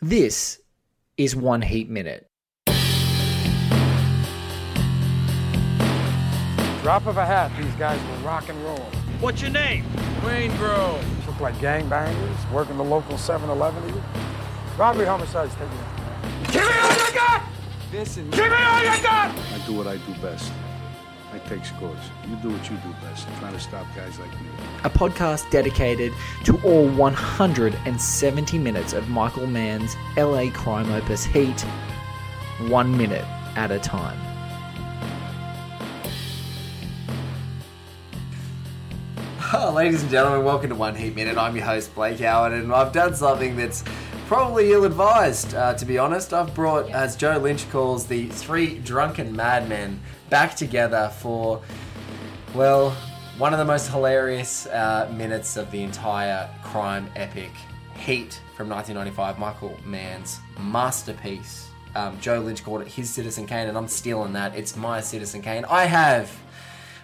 This is One Heat Minute. Drop of a hat, these guys will rock and roll. What's your name? Waingro. Look like gangbangers, working the local 7-Eleven to you. Robbery, homicides, take it. Give me all you got! Listen, Give me all you got! I do what I do best. I take scores. You do what you do best. Trying to stop guys like me. a podcast dedicated to all 170 minutes of Michael Mann's LA crime opus Heat, one minute at a time. Oh, ladies and gentlemen, welcome to One Heat Minute. I'm your host, Blake Howard, and I've done something that's probably ill advised, uh, to be honest. I've brought, as Joe Lynch calls, the three drunken madmen back together for, well, one of the most hilarious uh, minutes of the entire crime epic, Heat from 1995, Michael Mann's masterpiece. Um, Joe Lynch called it his Citizen Kane, and I'm stealing that. It's my Citizen Kane. I have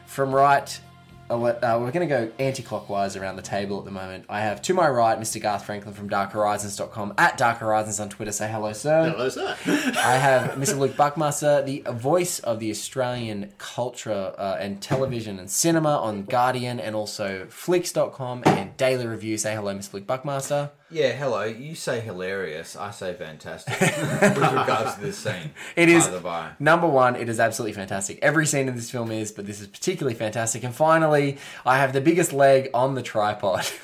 from right, uh, we're going to go anti-clockwise around the table at the moment. I have to my right, Mr. Garth Franklin from DarkHorizons.com at Dark Horizons on Twitter. Say hello, sir. Hello, sir. I have Mr. Luke Buckmaster, the voice of the Australian culture uh, and television and cinema on Guardian and also Flicks.com and Daily Review. Say hello, Mr. Luke Buckmaster. Yeah, hello. You say hilarious. I say fantastic. With regards to this scene, It is By the by. number one. It is absolutely fantastic. Every scene in this film is, but this is particularly fantastic. And finally, I have the biggest leg on the tripod.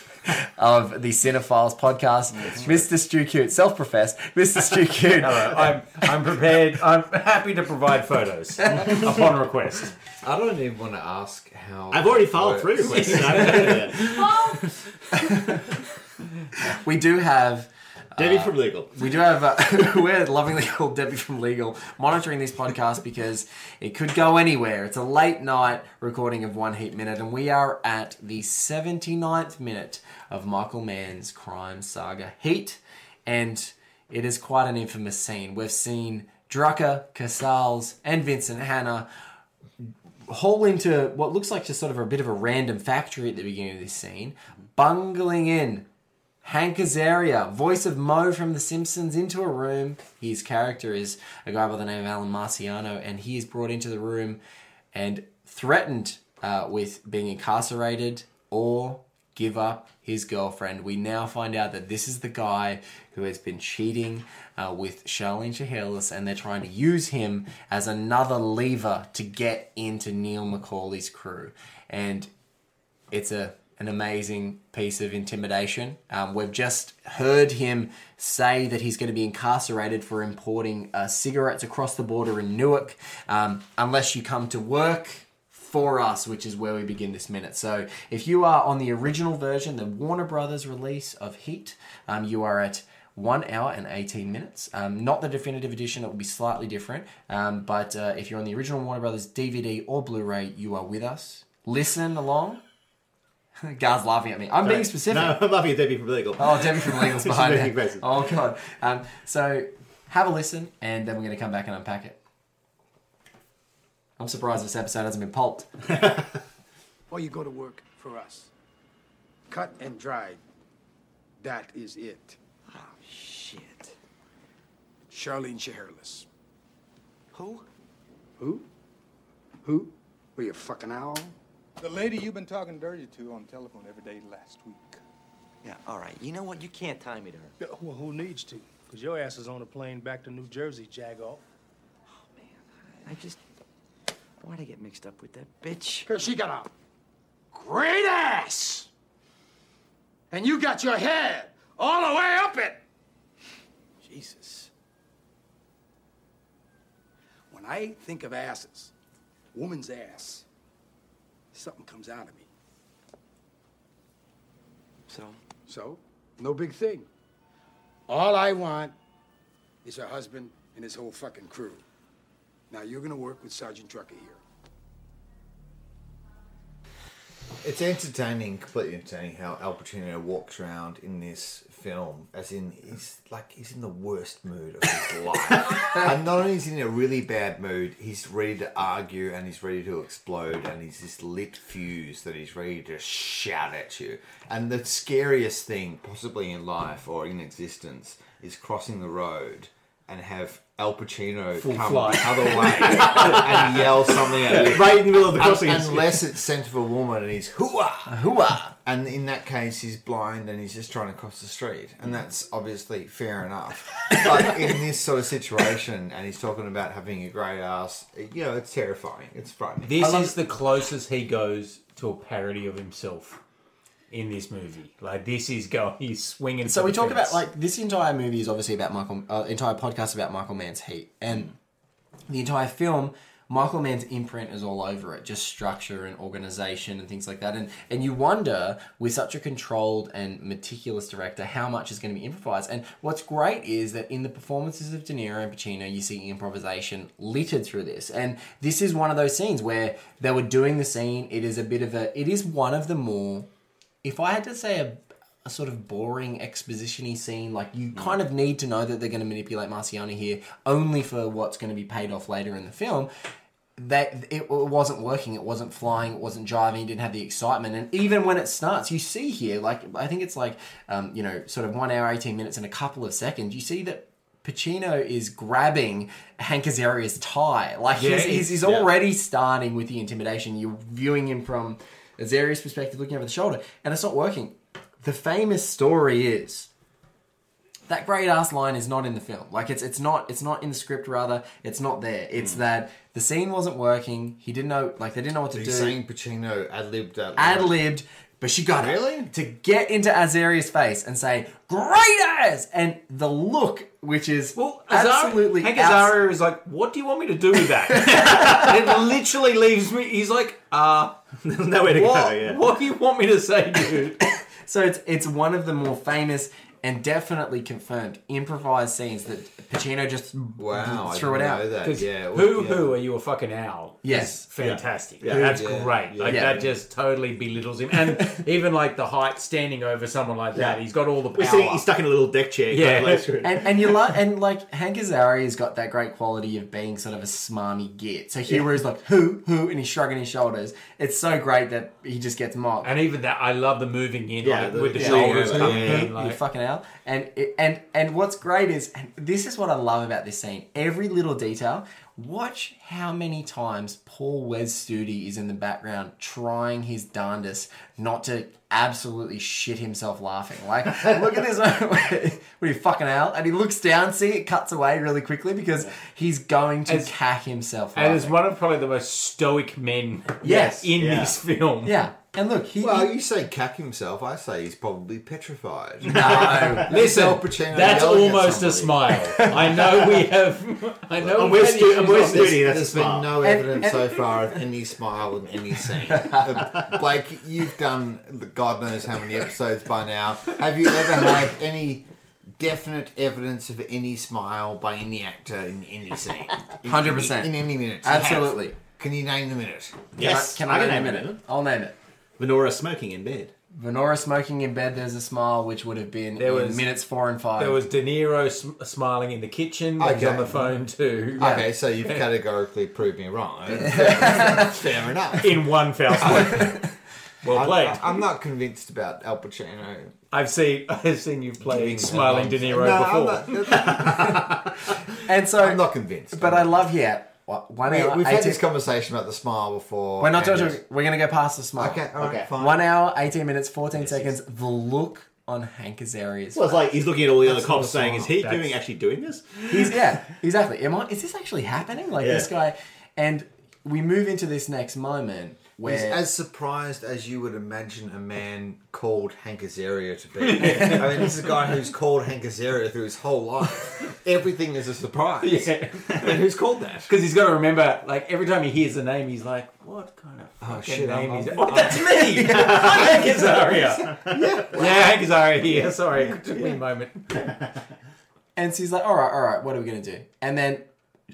Of the Cinephiles podcast, Mr. Stu Cute, self-professed, Mr. Stu Cute. I'm I'm prepared. I'm happy to provide photos upon request. I don't even want to ask how. I've already filed three works. We do have Debbie from Legal. We do have, uh, we're lovingly called Debbie from Legal, monitoring this podcast because it could go anywhere. It's a late night recording of One Heat Minute, and we are at the 79th minute of Michael Mann's crime saga Heat, and it is quite an infamous scene. We've seen Drucker, Casals, and Vincent Hanna haul into what looks like just sort of a bit of a random factory at the beginning of this scene, bungling in Hank Azaria, voice of Moe from The Simpsons, into a room. His character is a guy by the name of Alan Marciano, and he is brought into the room and threatened uh, with being incarcerated or give up his girlfriend. We now find out that this is the guy who has been cheating uh, with Charlene Shiherlis, and they're trying to use him as another lever to get into Neil McCauley's crew. And it's a an amazing piece of intimidation. Um, we've just heard him say that he's going to be incarcerated for importing uh, cigarettes across the border in Newark, um, unless you come to work for us, which is where we begin this minute. So if you are on the original version, the Warner Brothers release of Heat, um, you are at one hour and 18 minutes. Um, not the definitive edition, it will be slightly different. Um, but uh, if you're on the original Warner Brothers DVD or Blu ray, you are with us. Listen along. Gar's laughing at me. I'm being specific. No, I'm laughing at Debbie from Legal. Oh, Debbie from Legal's behind me. Oh, God. Um, so have a listen, and then we're going to come back and unpack it. I'm surprised this episode hasn't been pulped. Or you go to work for us. Cut and dried. That is it. Oh, shit. Charlene Shiherlis. Who? Who? Who? Were you a fucking owl? The lady you've been talking dirty to on the telephone every day last week. Yeah, all right. You know what? You can't tie me to her. Well, who needs to? Because your ass is on a plane back to New Jersey, Jagoff. Oh, man. I just. Why'd I get mixed up with that bitch? Because she got a great ass. And you got your head all the way up it. Jesus. When I think of asses, woman's ass, something comes out of me. So, So, no big thing. All I want is her husband and his whole fucking crew. Now you're gonna work with Sergeant Drucker here. It's entertaining, completely entertaining how Al Pacino walks around in this film, as in he's like he's in the worst mood of his life. and not only is he in a really bad mood, he's ready to argue and he's ready to explode and he's this lit fuse that he's ready to shout at you. And the scariest thing, possibly in life or in existence, is crossing the road and have Al Pacino come flight. the other way and yell something at you. Right in the middle of the Un- crossing. unless it's Scent of a Woman and he's hooah, hooah. And in that case, he's blind and he's just trying to cross the street. And that's obviously fair enough. But in this sort of situation, and he's talking about having a great ass, you know, it's terrifying. It's frightening. This is the closest he goes to a parody of himself in this movie. Like this is going, he's swinging. So we talk about like this entire movie is obviously about Michael. Uh, entire podcast about Michael Mann's Heat, and the entire film, Michael Mann's imprint is all over it, just structure and organization and things like that. And and you wonder with such a controlled and meticulous director how much is going to be improvised. And what's great is that in the performances of De Niro and Pacino, you see improvisation littered through this. And this is one of those scenes where they were doing the scene. It is a bit of a. It is one of the more if I had to say a, a sort of boring exposition-y scene, like you kind of need to know that they're going to manipulate Marciano here only for what's going to be paid off later in the film. That it, it wasn't working, it wasn't flying, it wasn't driving, it didn't have the excitement. And even when it starts, you see here, like I think it's like um, you know, sort of one hour, eighteen minutes, and a couple of seconds. You see that Pacino is grabbing Hank Azaria's tie. Like Yeah, he's, he's, he's yeah. already starting with the intimidation. You're viewing him from Azaria's perspective, looking over the shoulder, and it's not working. The famous story is that great ass line is not in the film. Like it's it's not it's not in the script. Rather, it's not there. It's hmm. that the scene wasn't working. He didn't know. Like they didn't know what to He's do. saying Pacino ad libbed. Ad libbed. But she got Really? it to get into Azaria's face and say "great ass," and the look, which is Well, Azar- absolutely Hank abs- Azaria is like, "What do you want me to do with that?" it literally leaves me. He's like, "Uh, Nowhere to what, go, yeah. what do you want me to say, dude?" So it's it's one of the more famous and definitely confirmed improvised scenes that Pacino just Wow, I threw it didn't out. know that. Because Yeah, well, who yeah. who are you a fucking owl? Yes. is fantastic. Yeah. That's Yeah. great. Like Yeah. that just totally belittles him, and even like the height standing over someone like that, Yeah. he's got all the power. sitting, he's stuck in a little deck chair. Yeah. kind of. And and you like and like Hank Azaria's got that great quality of being sort of a smarmy git. So here where he's like who who and he's shrugging his shoulders. It's so great that he just gets mocked. and even that, I love the moving in, Yeah, like, the- with the yeah, shoulders yeah, coming yeah. in. you Like, fucking out. And and and what's great is and this is what I love about this scene. Every little detail. Watch how many times Paul Wes Studi is in the background trying his darndest not to absolutely shit himself laughing. Like, look at this moment where where he fucking out, and he looks down. See, it cuts away really quickly because he's going to As- cack himself. and it's laughing. one of probably the most stoic men Yes. in Yeah. this film. yeah. And look, he, Well, he you say cack himself. I say he's probably petrified. no. Listen, Al that's almost a smile. I know we have. I know And we've we're had stu- and issues we're on this. stu- that's There's a been no evidence and- so far of any smile in any scene. Blake, you've done God knows how many episodes by now. Have you ever had any definite evidence of any smile by any actor in any scene? 100%. In, any minute. You have. Absolutely. Can you name the minute? yes, Can I, can I, can name name it? it. I'll name it. Venora smoking in bed. Venora smoking in bed. There's a smile, which would have been There in was- minutes four and five. There was De Niro sm- smiling in the kitchen. There was Okay. on the phone too. Okay, so you've categorically proved me wrong. Fair, fair enough. In one foul swoop. well played. I, am not convinced about Al Pacino. I've seen I've seen you play giving smiling De. Niro No, I'm before. not, and so, I'm not convinced. but I love here. What, one We, hour, we've had 18 this conversation about the smile before. We're not and- talking. We're gonna go past the smile. Okay, all right, Okay. fine. One hour, eighteen minutes, fourteen seconds. The look on Hank Azaria's. Well, it's like he's looking at all the other That's not cops a saying, "Is he That's- doing actually doing this?" He's yeah, exactly. Am I? Is this actually happening? Like Yeah. this guy, and we move into this next moment He's as surprised as you would imagine a man called Hank Azaria to be. I mean, this is a guy who's called Hank Azaria through his whole life. Everything is a surprise. Yeah. I mean, who's called that? Because he's got to remember, like every time he hears the name, he's like, "What kind of oh, shit, name I'm- is that?" I'm- Oh, that's me, Hank Azaria. yeah, Hank Azaria here. Sorry, it took me a moment. And she's like, all right, all right, what are we going to do? And then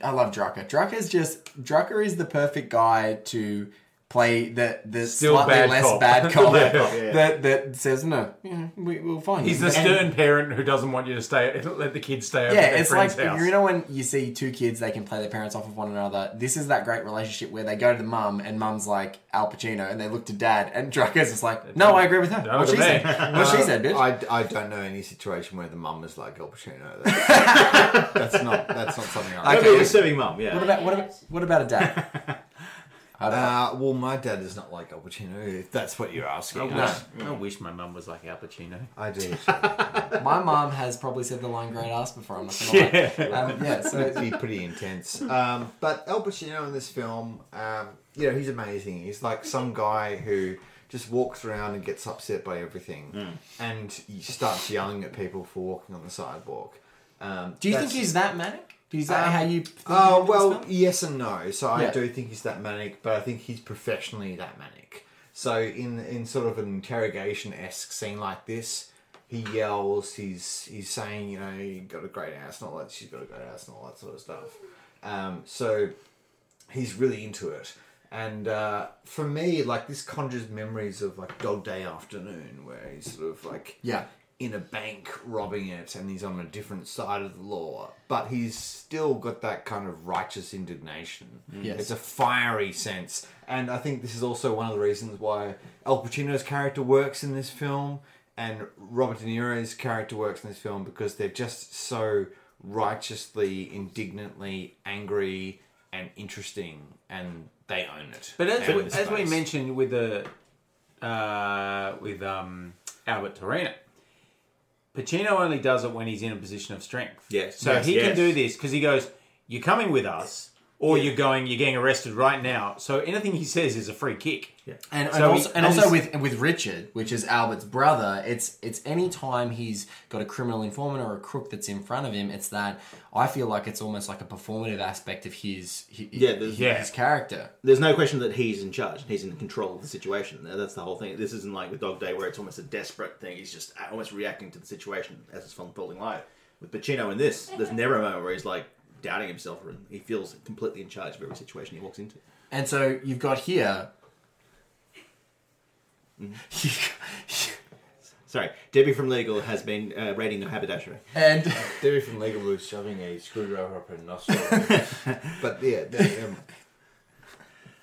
I love Drucker. Drucker's just, Drucker is the perfect guy to play the, the Still slightly bad less cop. bad cop yeah. that, that says, no, yeah, we, we'll find He's you. the stern parent who doesn't want you to stay. Let the kids stay over Yeah, their it's like friend's house. you know when you see two kids, they can play their parents off of one another. This is that great relationship where they go to the mum, and mum's like Al Pacino, and they look to dad, and Drucker's just like, "No, I agree with her. No, what she to me. said. What she uh, said, bitch." I, I don't know any situation where the mum is like Al Pacino. That's, that's not that's not something I. Okay, Okay. a disturbing mum. Yeah. What about what about what about a dad? Uh, well, my dad is not like Al Pacino. If that's what you're asking. I wish, I wish my mum was like Al Pacino. I do. My mom has probably said the line "great ass" before. I'm not gonna lie. Yeah. Um, yeah. So It'd be pretty intense. Um, but Al Pacino in this film, um, you know, he's amazing. He's like some guy who just walks around and gets upset by everything, and he starts yelling at people for walking on the sidewalk. Um, do you think that's- he's that manic? Is that Um, how you? Oh well, yes and no. So I Yeah. do think he's that manic, but I think he's professionally that manic. So in in sort of an interrogation esque scene like this, he yells. He's he's saying, you know, you got a great ass and all that. She's got a great ass and all that sort of stuff. Um, so he's really into it. And uh, for me, like this conjures memories of like Dog Day Afternoon, where he's sort of like Yeah. In a bank robbing it, and he's on a different side of the law, but he's still got that kind of righteous indignation. Yes. It's a fiery sense, and I think this is also one of the reasons why Al Pacino's character works in this film, and Robert De Niro's character works in this film because they're just so righteously, indignantly angry and interesting, and they own it. But as, we, as we mentioned with the uh, with um, Albert Torena, Pacino only does it when he's in a position of strength. Yes. So Yes, he can do this because he goes, "You're coming with us, or you're going, you're getting arrested right now." So anything he says is a free kick. Yeah. And, and So he- also, and and also with with Richard, which is Albert's brother, it's it's any time he's got a criminal informant or a crook that's in front of him, it's that I feel like it's almost like a performative aspect of his his, Yeah, his, Yeah. his character. There's no question that he's in charge. He's in control of the situation. That's the whole thing. This isn't like with Dog Day where it's almost a desperate thing. He's just uh, almost reacting to the situation as it's unfolding live. With Pacino in this, there's never a moment where he's like doubting himself or he feels completely in charge of every situation he walks into. And so you've got here. Sorry, Debbie from Legal has been uh, rating the haberdashery. and Debbie from Legal was shoving a screwdriver up her nostril. but yeah, they, um,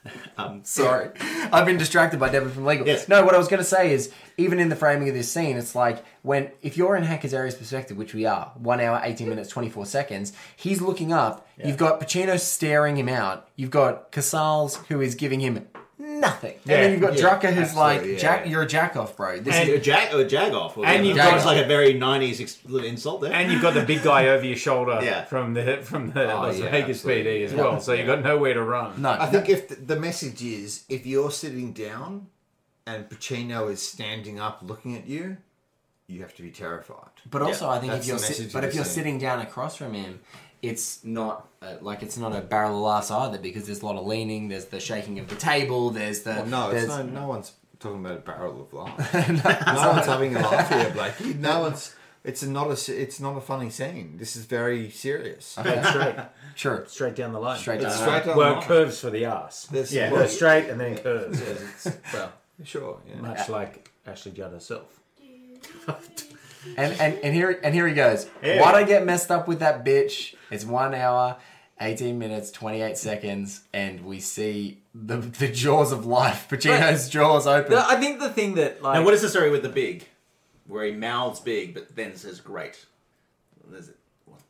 Sorry, I've been distracted by Deborah from Legal. Yes. No, what I was going to say is, even in the framing of this scene, it's like when if you're in Hank Azaria's perspective, which we are, one hour, eighteen minutes, twenty four seconds. He's looking up. You've got Pacino staring him out. You've got Casals who is giving him nothing, and then you've got Yeah, Drucker who's like, yeah. Jack, "You're a jack off, bro." This And- is a jack or a jag off, or And you've that got- was like a very '90s ex- little insult there. And you've got the big guy over your shoulder Yeah. from the from the Oh, Las yeah, Vegas absolutely. PD as well. So you've got nowhere to run. no. I think if the, the message is if you're sitting down and Pacino is standing up looking at you, you have to be terrified. But also, I think if you're the sit- message but if you're scene. sitting down across from him, it's not uh, like it's not a barrel of laughs either because there's a lot of leaning. There's the shaking of the table. There's the Well, no, it's there's- no, no one's talking about a barrel of laugh. no, one's having a laugh here, Blakey. No one's. It's not a. s- It's not a funny scene. This is very serious. That's straight, sure straight down the line. straight It's down. straight down well, the it line. curves for the ass. There's- yeah, well, straight and then curves. Well, sure. Yeah. Much like Ashley Judd herself. And and and here and here he goes. Yeah. Why'd I get messed up with that bitch? It's one hour, eighteen minutes, twenty eight seconds, and we see the the jaws of life. Pacino's jaws open. I think the thing that like Now, what is the story with the big, where he mouths big but then says great? What is it?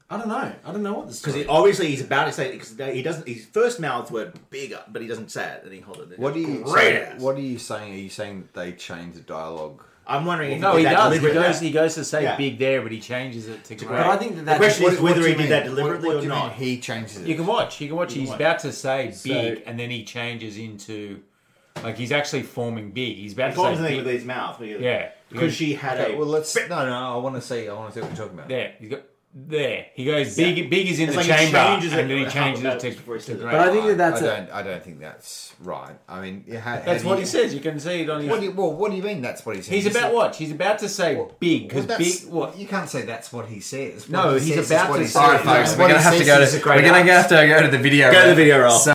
I don't know. I don't know what this Because story. obviously he's about to say because he doesn't. His first mouths the word bigger, but he doesn't say it, and he holds it. What are you? Great so ass. what are you saying? Are you saying that they changed the dialogue? I'm wondering. if no, did he that does. He goes, he goes to say Yeah. big there, but he changes it to great. but I think that The question is What- what whether he you did that deliberately what, what or not. Mean he changes it. You can watch. You can watch. He's watch. about to say So- big, and then he changes into like he's actually forming big. He's about He to forms say big. with his mouth. Yeah. Because she had Okay, a. well, let's. No, no. I want to see. I want to see what you're talking about. There, he's got there. He goes big. Big is in It's the like he chamber, changes and then he changes couple it to, minutes to great. But I think that that's I a- don't. I don't think that's right. I mean, you ha- That's how what do he says. You can see it on his. What do you, well, what do you mean? That's what he says. he's He about said- what? He's about to say big because Well, big. What? You can't say that's what he says. No, he he's says about to say- All right, folks, we're gonna have to go to we're gonna have to go to the video. Go to the video roll. So-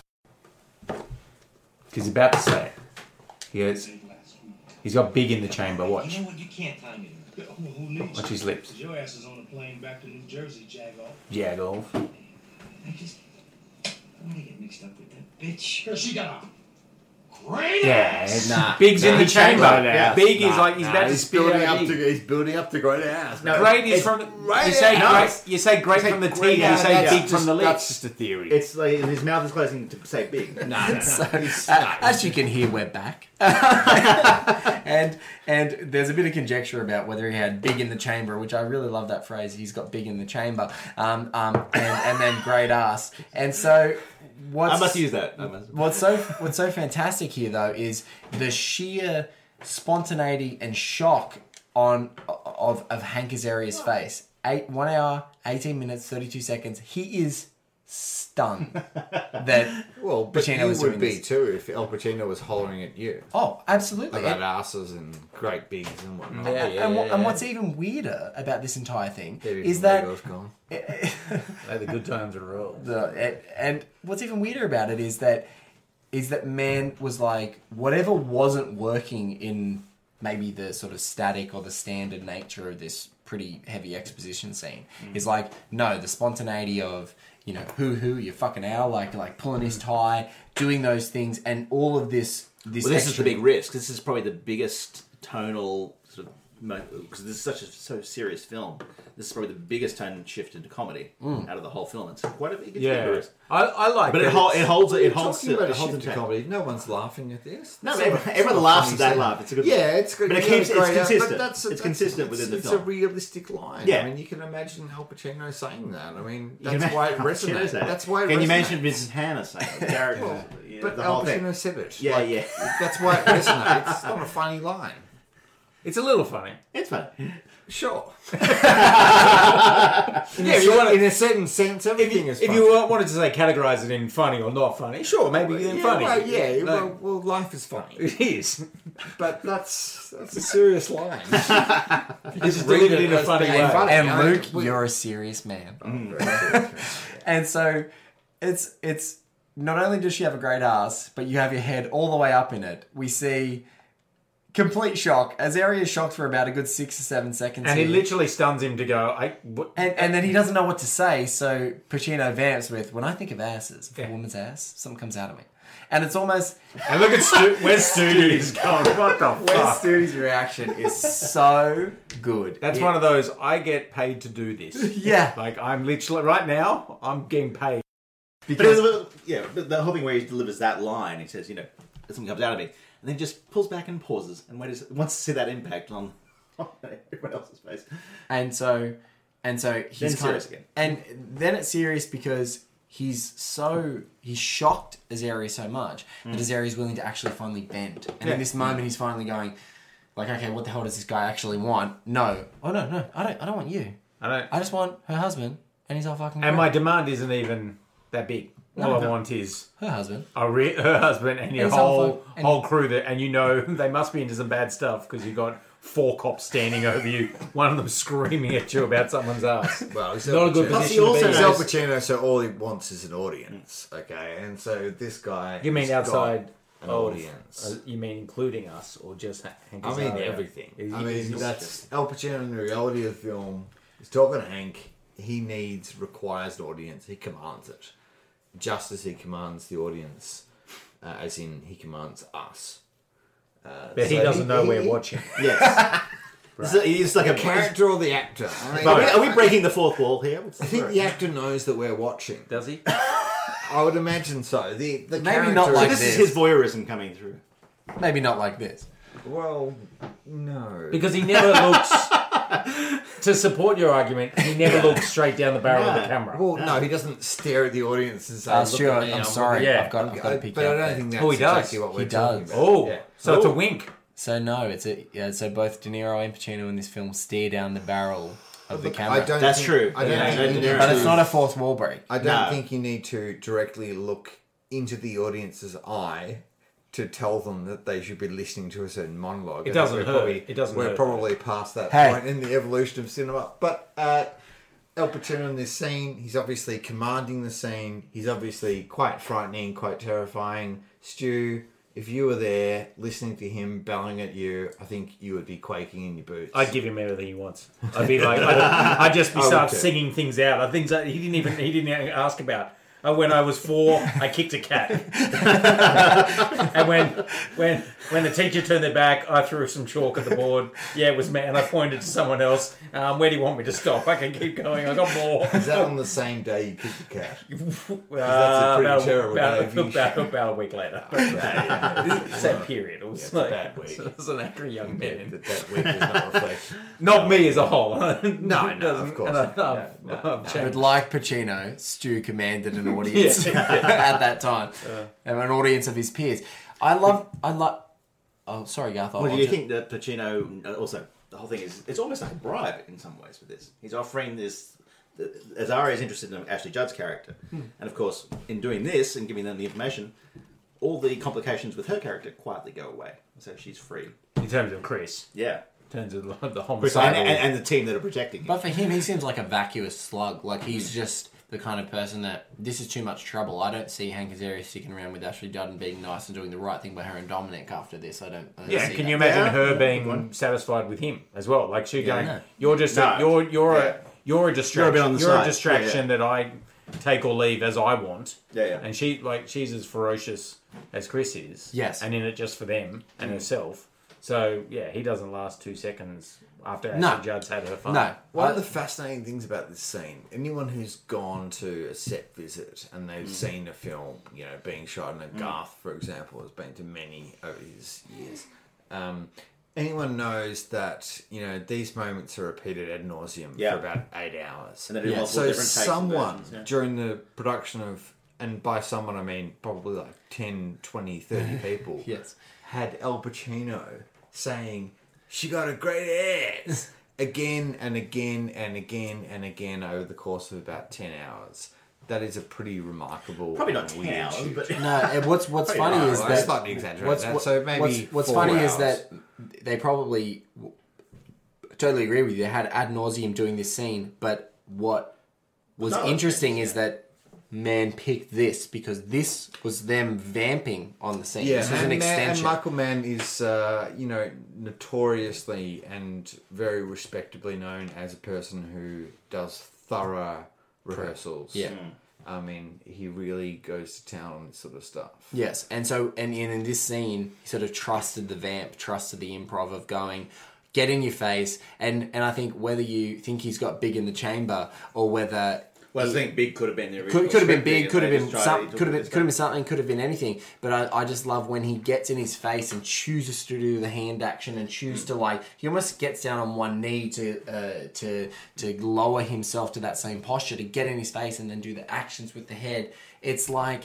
He's about to say. He goes. He's got big in the chamber. Watch. You know what? You can't time it. Who needs Watch you? his lips. Your ass is on a plane back to New Jersey, Jago. Jag off. I just I want to get mixed up with that bitch. Cause she got great Yeah, ass. nah. Big's in the chamber. chamber, yeah. Big is Nah, like he's nah, about to he's spit building out up to. He's building up to great ass. No, Great is from the, right you say out. great. You say great from the great teeth. You say that's big just- from the lips. That's lips. just a theory. It's like his mouth is closing to say big. no, no, no. So, He's- uh, as you can hear, we're back, and and there's a bit of conjecture about whether he had big in the chamber, which I really love that phrase. He's got big in the chamber, um, um, and, and then great ass. And so, what's I must use that. I must. What's so what's so fantastic here though is the sheer spontaneity and shock on of of Hank Azaria's face. Eight one hour, eighteen minutes, thirty two seconds. He is stunned that well, but Pacino you was would doing be this. too if Al Pacino was hollering at you Oh, absolutely. about And, asses and great bigs and whatnot. Yeah, yeah, and, yeah, and what's even weirder about this entire thing is that gone. Let the good times roll. the and, and what's even weirder about it is that is that man was like whatever wasn't working in maybe the sort of static or the standard nature of this pretty heavy exposition scene mm. is like no the spontaneity of you know who who you fucking owl like like pulling his mm. tie doing those things and all of this this Well, this is the big risk. This is probably the biggest tonal sort of because this is such a so serious film. This is probably the biggest tone shift into comedy mm. out of the whole film. It's quite a big, Yeah. I, I like. But it, that hol- it holds it holds talking it, about it a holds shift to intact. comedy. No one's laughing at this. No, It's but not- everyone, it's everyone not laughs funny at that saying. laugh. It's a good. Yeah, it's good. But it keeps- it's uh, consistent. But that's It's consistent within the film. it's film. a realistic line. Yeah. I mean, you can imagine Al Pacino saying that. I mean, You can that's why it imagine- resonates. that. That's why it Can you resonates. mention Vincent Hanna saying yeah, But the Al whole thing. Pacino said it. Yeah, Like, yeah. That's why it resonates. It's not a funny line. It's a little funny. It's fun. Sure. Yeah, if you want in a certain sense, If everything you, is if funny. you wanted to say categorize it in funny or not funny, sure, maybe then yeah, funny. well, yeah, No, well, well, life is funny, it is. but that's that's a serious line. It's just read delivered it in a as funny being way. funny. and I- Luke, we- you're a serious man. Mm. and so it's it's not only does she have a great ass, but you have your head all the way up in it. We see complete shock. Azaria is shocked for about a good six or seven seconds. And it here. literally stuns him to go. I. What, and, and then he doesn't know what to say, so Pacino vamps with, "When I think of asses, of Yeah. a woman's ass, something comes out of me." And it's almost and look at Stu, where's Studi's going? What the Wes fuck? Stewie's reaction is so good. That's It- one of those. I get paid to do this. Yeah. Like I'm literally right now. I'm getting paid. But it was, yeah, but the whole thing where he delivers that line, he says, you know, something comes out of me, and then just pulls back and pauses and waits, wants to see that impact on, on everyone else's face. And so, and so he's Then kind serious of, again. and then it's serious because he's so he's shocked Azaria so much that hmm. Azaria's willing to actually finally bend. And Yeah. in this moment, he's finally going, like, okay, what the hell does this guy actually want? No, oh no, no, I don't, I don't want you. I don't. I just want her husband, and he's all fucking. And great. my demand isn't even that big. All I want is her husband. a re- her husband and your He's all whole. And- whole crew that, and you know they must be into some bad stuff because you've got four cops standing over you, one of them screaming at you about someone's ass. Well, he's Not a good Al Pacino. position he also to be He's in. Al Pacino, so all he wants is an audience. Okay, and so this guy. You mean has got outside an of- audience? uh, you mean including us or just Hank I mean Azaria? everything. Is- I is- mean is- that's Al Pacino in the reality of the film. He's talking to Hank. He needs requires an audience. He commands it, just as he commands the audience, uh, as in he commands us. Uh, but he doesn't know he- we're he- watching. Yes. This is- He's like a Character or the actor? I mean, Are we, are we breaking the fourth wall here? What's I think story? the actor knows that we're watching. Does he? I would imagine so. The the Maybe character not So like this this. is his voyeurism coming through. Maybe not like this. Well, no. Because he never looks. to support your argument, he never looks straight down the barrel of the camera. Well, no, he doesn't stare at the audience and say, Uh, "Look Stuart, at me, I'm I'm sorry. Yeah. I've got, I've got to pick But you I don't there. think that's Oh, he does. exactly what we're does. talking about. oh, Yeah. so it's a wink. So no, it's a yeah. So both De Niro and Pacino in this film stare down the barrel of the Look, camera. I don't That's think- true. I don't Yeah, think no, need there but to- it's not a fourth wall break. I don't No. think you need to directly look into the audience's eye to tell them that they should be listening to a certain monologue. It doesn't hurt. Probably, It doesn't We're hurt. probably past that Hey. point in the evolution of cinema. But uh, Al Pacino in this scene, he's obviously commanding the scene. He's obviously quite frightening, quite terrifying. Stu, if you were there listening to him bellowing at you, I think you would be quaking in your boots. I'd give him everything he wants. I'd be like, I'd, I'd just be start singing things out. I things that he didn't even he didn't ask about. Uh, when I was four, I kicked a cat, and when when when the teacher turned their back, I threw some chalk at the board. Yeah, it was me, and I pointed to someone else. Um, where do you want me to stop? I can keep going. I got more. Is that on the same day you kicked the cat? Uh, pretty about, terrible about, day if about, about a week later. Same period. It was a like bad week. It was an angry young man. That, that week does not reflect. Not me as a whole. No, no, of course. I, not. I've- No, no, no. But like Pacino, Stu commanded an audience at that time, and an audience of his peers. I love, I love. Oh, sorry, Garth. I'll- Well, do you ju- think that Pacino also the whole thing is it's almost like a bribe in some ways with this. He's offering this. the- Azaria is interested in Ashley Judd's character, Hmm. and of course, in doing this and giving them the information, all the complications with her character quietly go away. So she's free. In terms of Chris, Yeah, in terms of the and, and, and the team that are protecting him. But for him, he seems like a vacuous slug. Like he's just the kind of person that this is too much trouble. I don't see Hank Azaria sticking around with Ashley Judd and being nice and doing the right thing by her and Dominic after this. I don't. I don't yeah, see can that. you imagine Yeah, her yeah, being good one. satisfied with him as well? Like she going, no. "You're just No. a, you're you're Yeah. a you're a distraction. bit on the you're a distraction Yeah, that I take or leave as I want." Yeah, yeah. And she like she's as ferocious as Chris is. Yes. and in it just for them and mm. herself. So yeah, he doesn't last two seconds after Ashley No. Judd's had her fun. No, One I- of the fascinating things about this scene, anyone who's gone to a set visit and they've seen a film, you know, being shot in a Garth, for example, has been to many over his years. Um, anyone knows that you know these moments are repeated ad nauseum Yeah. for about eight hours. And they do multiple so different takes and someone versions, yeah. during the production of, and by someone I mean probably like 10, 20, 30 people, Yes. had Al Pacino saying, She got a great ass again and again and again and again over the course of about 10 hours. That is a pretty remarkable. Probably not ten hours, shoot. but No, and what's what's funny Well, is I that slightly exaggerated what's, that, so maybe what's, what's four funny is that they probably totally agree with you. They had ad nauseum doing this scene, but what was No, interesting yeah. is that Mann picked this because this was them vamping on the scene. Yeah, this was an Man- and. Michael Mann is, uh, you know, notoriously and very respectably known as a person who does thorough rehearsals. Yeah. I mean, he really goes to town on this sort of stuff. Yes, and so and in, in this scene, he sort of trusted the vamp, trusted the improv of going, get in your face, and and I think whether you think he's got big in the chamber or whether well, I think big could have been the original. could, could have been big, could have been some, could have been could have been something, could have been anything. But I, I just love when he gets in his face and chooses to do the hand action and choose to like he almost gets down on one knee to uh, to to lower himself to that same posture to get in his face and then do the actions with the head. It's like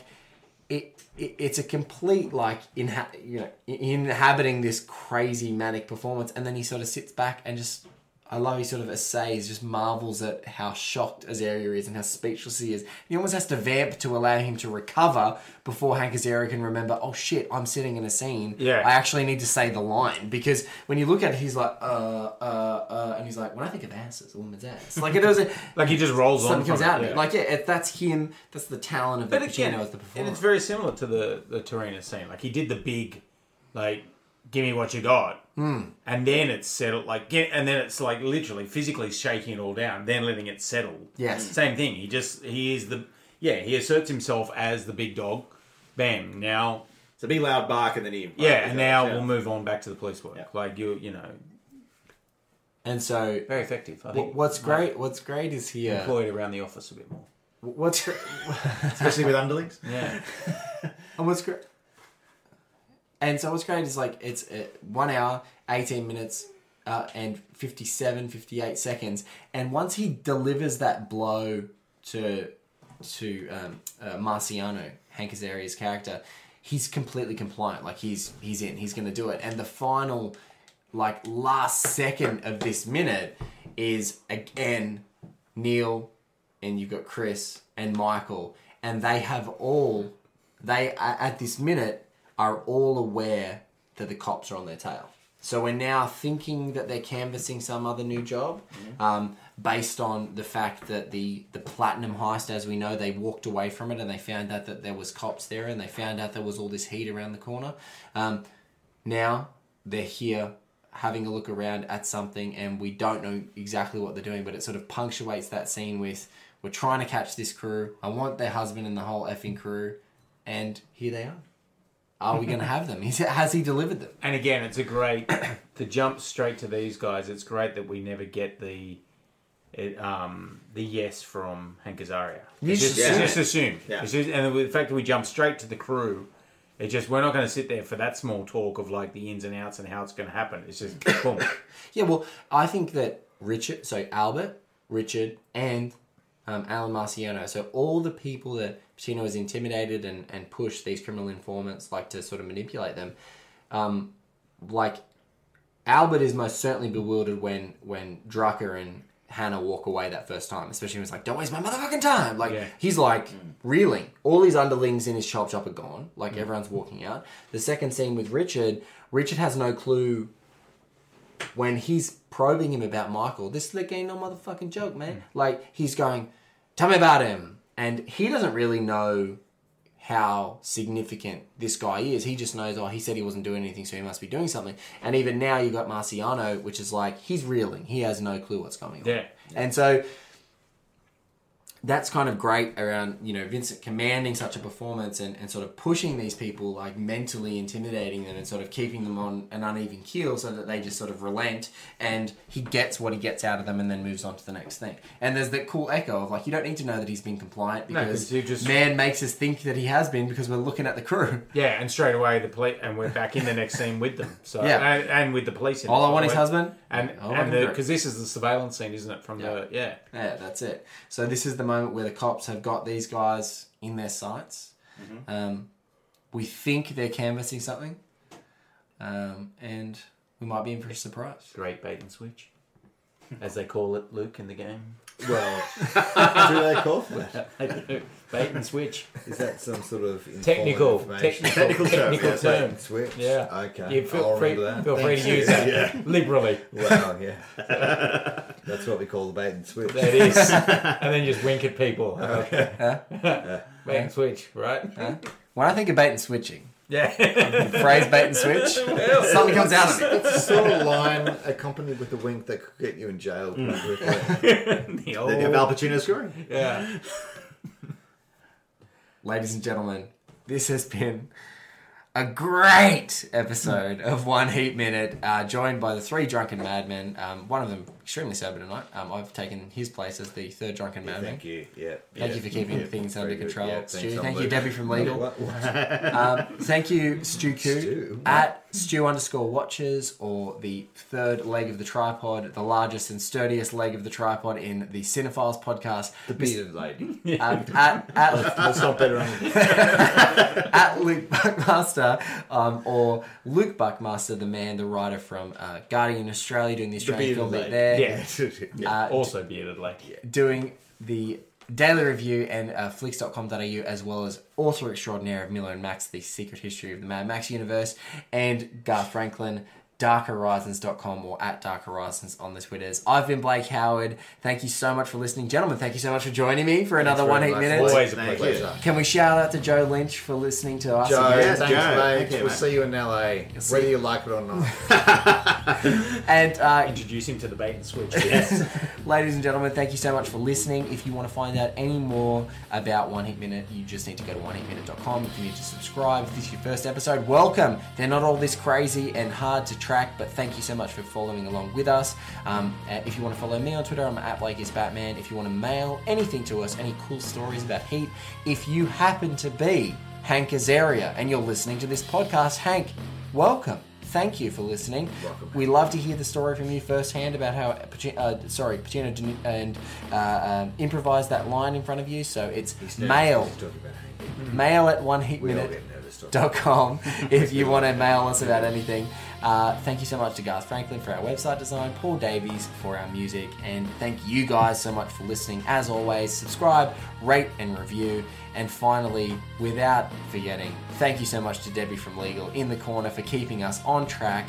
it, it it's a complete like inha- you know inhabiting this crazy manic performance and then he sort of sits back and just I love he sort of essays, just marvels at how shocked Azaria is and how speechless he is. He almost has to vamp to allow him to recover before Hank Azaria can remember, oh shit, I'm sitting in a scene. Yeah. I actually need to say the line. Because when you look at it, he's like, uh, uh, uh, and he's like, when I think of asses, a woman's ass. Like it doesn't. Like he just rolls on Something comes out of it. yeah. Like, yeah, it, that's him. That's the talent of But the again, Pacino as the performer. and it's very similar to the the Torena scene. Like he did the big, like, give me what you got, Hmm. and then it's settled. Like, get, and then it's like literally physically shaking it all down, then letting it settle. Yes. same thing. He just he is the yeah he asserts himself as the big dog. Bam. Now It's a big loud bark, and then he yeah, and now yeah. we'll move on back to the police work. Yeah. Like you you know and so, very effective. I think what's great? What's great is here. employed around the office a bit more. What's especially with underlings. Yeah. And what's great? And so what's great is like it's uh, one hour, eighteen minutes, uh, and 57, 58 seconds. And once he delivers that blow to to um, uh, Marciano, Hank Azaria's character, he's completely compliant. Like he's he's in. He's going to do it. And the final, like last second of this minute is again Neil and you've got Chris and Michael, and they have all they at this minute are all aware that the cops are on their tail. So we're now thinking that they're canvassing some other new job, um, based on the fact that the the platinum heist, as we know, they walked away from it and they found out that there was cops there and they found out there was all this heat around the corner. Um, now they're here having a look around at something and we don't know exactly what they're doing, but it sort of punctuates that scene with we're trying to catch this crew. I want their husband and the whole effing crew, and here they are. Are we going to have them? Is it, has he delivered them? And again, it's a great to jump straight to these guys. It's great that we never get the it, um, the yes from Hank Azaria. You It's just, just assume just assumed. Yeah. Just- and the fact that we jump straight to the crew, it just we're not going to sit there for that small talk of like the ins and outs and how it's going to happen. It's just boom. Yeah, well, I think that Richard, so Albert, Richard, and um, Alan Marciano, so all the people that Pacino has intimidated and, and pushed these criminal informants, like to sort of manipulate them, um, like Albert is most certainly bewildered when when Drucker and Hanna walk away that first time, especially when it's like, "Don't waste my motherfucking time." Like Yeah. he's like reeling. All his underlings in his chop shop are gone. Like everyone's walking out. The second scene with Richard, Richard has no clue when he's probing him about Michael. This like ain't no motherfucking joke, man. Hmm. Like he's going, "Tell me about him," and he doesn't really know how significant this guy is. He just knows, oh, he said he wasn't doing anything, so he must be doing something. And even now, you got Marciano, which is like he's reeling. He has no clue what's going on. Yeah. And so that's kind of great around you know Vincent commanding such a performance and, and sort of pushing these people like mentally intimidating them and sort of keeping them on an uneven keel so that they just sort of relent and he gets what he gets out of them and then moves on to the next thing and there's that cool echo of like you don't need to know that he's been compliant because you just- Mann makes us think that he has been because we're looking at the crew Yeah, and straight away the police, and we're back in the next scene with them. So Yeah. and, and with the police. In All I want is husband. And I and because this is the surveillance scene, isn't it? From the yeah. Yeah, that's it. So this is the moment where the cops have got these guys in their sights. Um, we think they're canvassing something, um, and we might be in for a surprise. Great bait and switch, as they call it, Luke in the game. Well, do they call for that? bait and switch. Is that some sort of informal Technical, technical, technical Yeah, term. bait and switch. Yeah. Okay. Yeah, feel I'll free, remember that. feel free to use that Yeah. liberally. Wow, yeah. That's what we call the bait and switch. That is, and then just wink at people. Okay. Bait and switch, right? When I think of bait and switching, Yeah. phrase bait and switch, something comes out of me. It's a sort of line accompanied with a wink that could get you in jail pretty quickly. the old, you have Al Pacino scoring. yeah. Ladies and gentlemen, this has been a great episode of One Heat Minute, uh, joined by the three drunken madmen. Um, one of them extremely sober tonight. Um, I've taken his place as the third drunken madman. Thank you. Yeah. Thank yeah. you for keeping Yeah, things under control, Yeah, Stu. Thank you, Luke. Debbie from Legal. Um, thank you, Stu Stu? at Stu underscore watches, or the third leg of the tripod, the largest and sturdiest leg of the tripod in the Cinephiles podcast. The bearded lady. Um, at, at, That's not better at Luke Buckmaster, um, or Luke Buckmaster, the man, the writer from uh, Guardian Australia, doing the Australian film bit there. Yeah. Uh, Also bearded lady. doing the daily review and uh, flicks.com.au as well as author extraordinaire of Miller and Max, The Secret History of the Mad Max Universe, and Garth Franklin, darkhorizons.com or at Dark Horizons on the Twitters. I've been Blake Howard. Thank you so much for listening. Gentlemen, thank you so much for joining me for another one heat much. minutes. Always a Thank pleasure. you. Can we shout out to Joe Lynch for listening to us? Joe, again? Yes, thanks, Joe. mate. Thank you, we'll mate. see you in LA, whether you like it or not. And uh, Introduce him to the bait and switch. Yes. ladies and gentlemen, thank you so much for listening. If you want to find out any more about One Heat Minute, you just need to go to oneheatminute.com. If you need to subscribe, if this is your first episode, welcome. They're not all this crazy and hard to track, but thank you so much for following along with us. Um, uh, if you want to follow me on Twitter, I'm at Blake is Batman. If you want to mail anything to us, any cool stories about Heat, if you happen to be Hank Azaria and you're listening to this podcast, Hank, welcome. Thank you for listening. We love to hear the story from you firsthand about how uh, sorry Pacino and uh, um, improvised that line in front of you. So it's mail, He's talking about Hank. mail at one heat minute. Get com if you want to mail us about anything. Uh, thank you so much to Garth Franklin for our website design, Paul Davies for our music, and thank you guys so much for listening. As always, subscribe, rate, and review. And finally, without forgetting, thank you so much to Debbie from Legal in the corner for keeping us on track.